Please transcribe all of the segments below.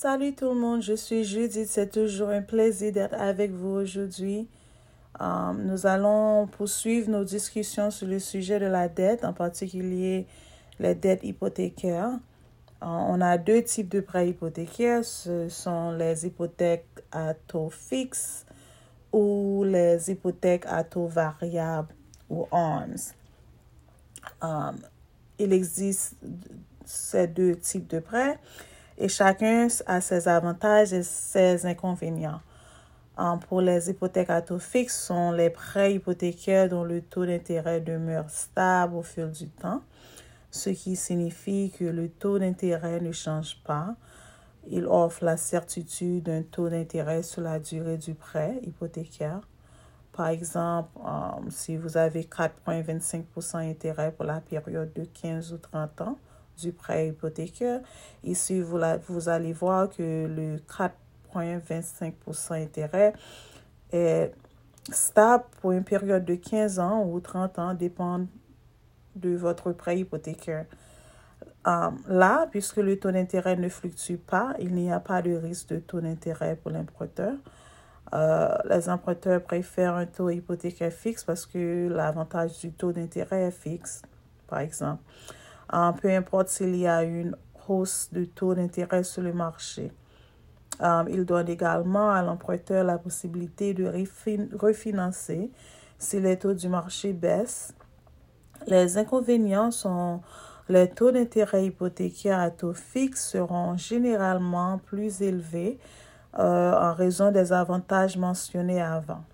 Salut tout le monde, je suis Judith. C'est toujours un plaisir d'être avec vous aujourd'hui. Euh, nous allons poursuivre nos discussions sur le sujet de la dette, en particulier les dettes hypothécaires. Euh, on a deux types de prêts hypothécaires. Ce sont les hypothèques à taux fixe ou les hypothèques à taux variable ou ARMS. Euh, il existe ces deux types de prêts et chacun a ses avantages et ses inconvénients. Pour les hypothèques à taux fixe, sont les prêts hypothécaires dont le taux d'intérêt demeure stable au fil du temps, ce qui signifie que le taux d'intérêt ne change pas. Il offre la certitude d'un taux d'intérêt sur la durée du prêt hypothécaire. Par exemple, um, si vous avez 4,25% d'intérêt pour la période de 15 ou 30 ans, du prêt hypothécaire. Ici, vous, vous allez voir que le 4,25% intérêt est stable pour une période de 15 ans ou 30 ans, dépend de votre prêt hypothécaire. Um, là, puisque le taux d'intérêt ne fluctue pas, il n'y a pas de risque de taux d'intérêt pour l'emprunteur. Euh, les emprunteurs préfèrent un taux hypothécaire fixe parce que l'avantage du taux d'intérêt est fixe, par exemple peu importe s'il y a une hausse de taux d'intérêt sur le marché. Um, il donne également à l'emprunteur la possibilité de refinancer si les taux du marché baissent. Les inconvénients sont les taux d'intérêt hypothécaires à taux fixe seront généralement plus élevés euh, en raison des avantages mentionnés avant.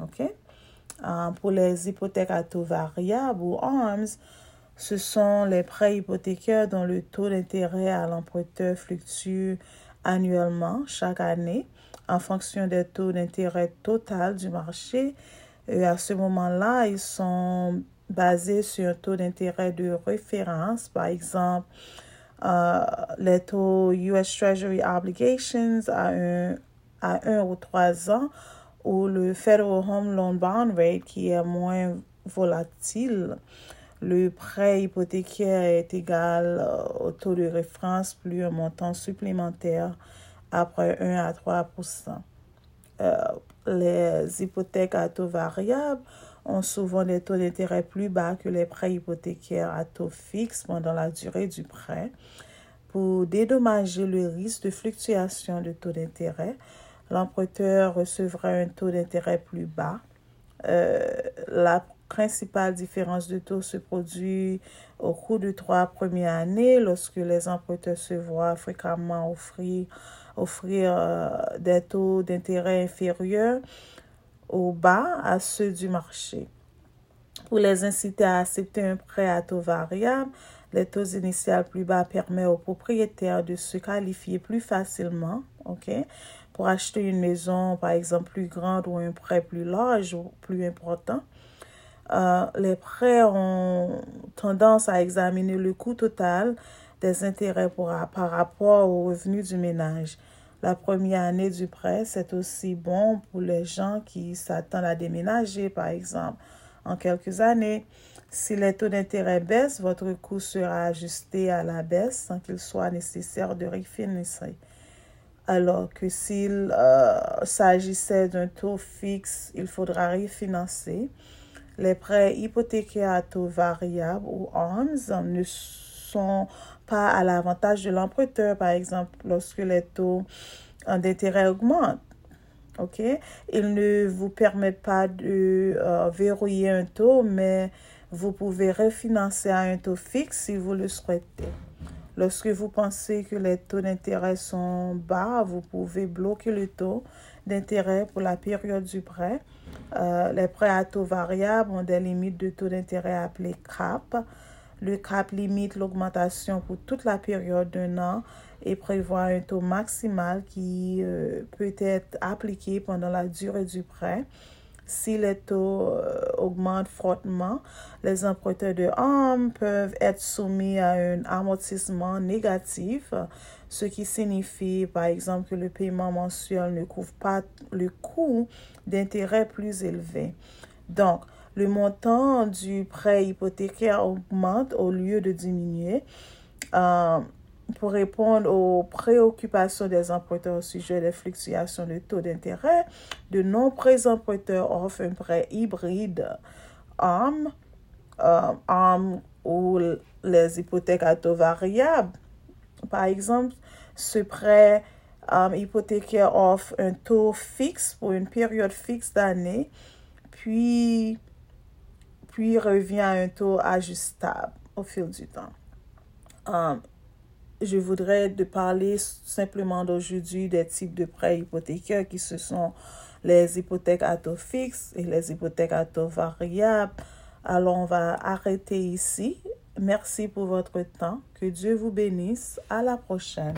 OK? Um, pour les hypothèques à taux variable ou ARMS, ce sont les prêts hypothécaires dont le taux d'intérêt à l'emprunteur fluctue annuellement chaque année en fonction des taux d'intérêt total du marché. Et à ce moment-là, ils sont basés sur un taux d'intérêt de référence, par exemple, euh, les taux US Treasury Obligations à un, à un ou trois ans ou le Federal Home Loan Bond Rate qui est moins volatile le prêt hypothécaire est égal euh, au taux de référence plus un montant supplémentaire après 1 à 3% euh, Les hypothèques à taux variable ont souvent des taux d'intérêt plus bas que les prêts hypothécaires à taux fixe pendant la durée du prêt. Pour dédommager le risque de fluctuation de taux d'intérêt, l'emprunteur recevra un taux d'intérêt plus bas. Euh, la principale différence de taux se produit au cours de trois premières années lorsque les emprunteurs se voient fréquemment offrir, offrir euh, des taux d'intérêt inférieurs au bas à ceux du marché. Pour les inciter à accepter un prêt à taux variable, les taux initiaux plus bas permettent aux propriétaires de se qualifier plus facilement, OK, pour acheter une maison, par exemple, plus grande ou un prêt plus large ou plus important. Euh, les prêts ont tendance à examiner le coût total des intérêts par rapport aux revenus du ménage. La première année du prêt, c'est aussi bon pour les gens qui s'attendent à déménager, par exemple. En quelques années, si les taux d'intérêt baissent, votre coût sera ajusté à la baisse sans qu'il soit nécessaire de refinancer. Alors que s'il euh, s'agissait d'un taux fixe, il faudra refinancer. Les prêts hypothécaires à taux variable ou ARMS ne sont pas à l'avantage de l'emprunteur, par exemple, lorsque les taux d'intérêt augmentent. Ils ne vous permettent pas de euh, verrouiller un taux, mais vous pouvez refinancer à un taux fixe si vous le souhaitez. Lorsque vous pensez que les taux d'intérêt sont bas, vous pouvez bloquer le taux d'intérêt pour la période du prêt. Euh, les prêts à taux variable ont des limites de taux d'intérêt appelées CAP. Le CAP limite l'augmentation pour toute la période d'un an et prévoit un taux maximal qui euh, peut être appliqué pendant la durée du prêt. Si les taux euh, augmentent fortement, les emprunteurs de âme peuvent être soumis à un amortissement négatif, ce qui signifie par exemple que le paiement mensuel ne couvre pas le coût d'intérêt plus élevé. Donc, le montant du prêt hypothécaire augmente au lieu de diminuer. Euh, pour répondre aux préoccupations des emprunteurs au sujet des fluctuations de taux d'intérêt, de nombreux emprunteurs offrent un prêt hybride ARM, euh, ou les hypothèques à taux variable. Par exemple, ce prêt um, hypothécaire offre un taux fixe pour une période fixe d'année, puis, puis revient à un taux ajustable au fil du temps. Um, je voudrais de parler simplement d'aujourd'hui des types de prêts hypothécaires qui ce sont les hypothèques à taux fixe et les hypothèques à taux variable. Alors, on va arrêter ici. Merci pour votre temps. Que Dieu vous bénisse. À la prochaine.